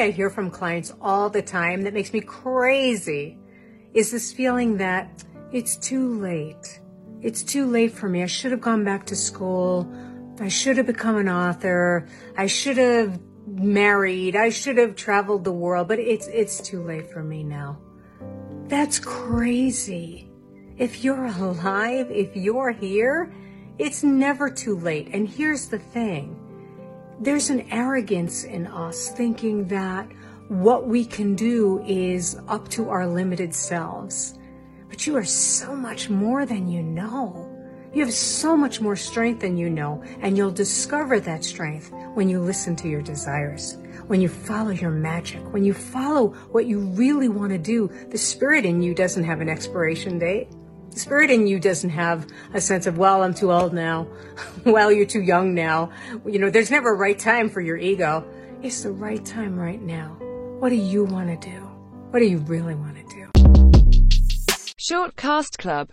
I hear from clients all the time that makes me crazy is this feeling that it's too late. It's too late for me. I should have gone back to school. I should have become an author. I should have married. I should have traveled the world, but it's it's too late for me now. That's crazy. If you're alive, if you're here, it's never too late. And here's the thing. There's an arrogance in us thinking that what we can do is up to our limited selves. But you are so much more than you know. You have so much more strength than you know, and you'll discover that strength when you listen to your desires, when you follow your magic, when you follow what you really want to do. The spirit in you doesn't have an expiration date. Spirit in you doesn't have a sense of, well, I'm too old now. well, you're too young now. You know, there's never a right time for your ego. It's the right time right now. What do you want to do? What do you really want to do? Short Cast Club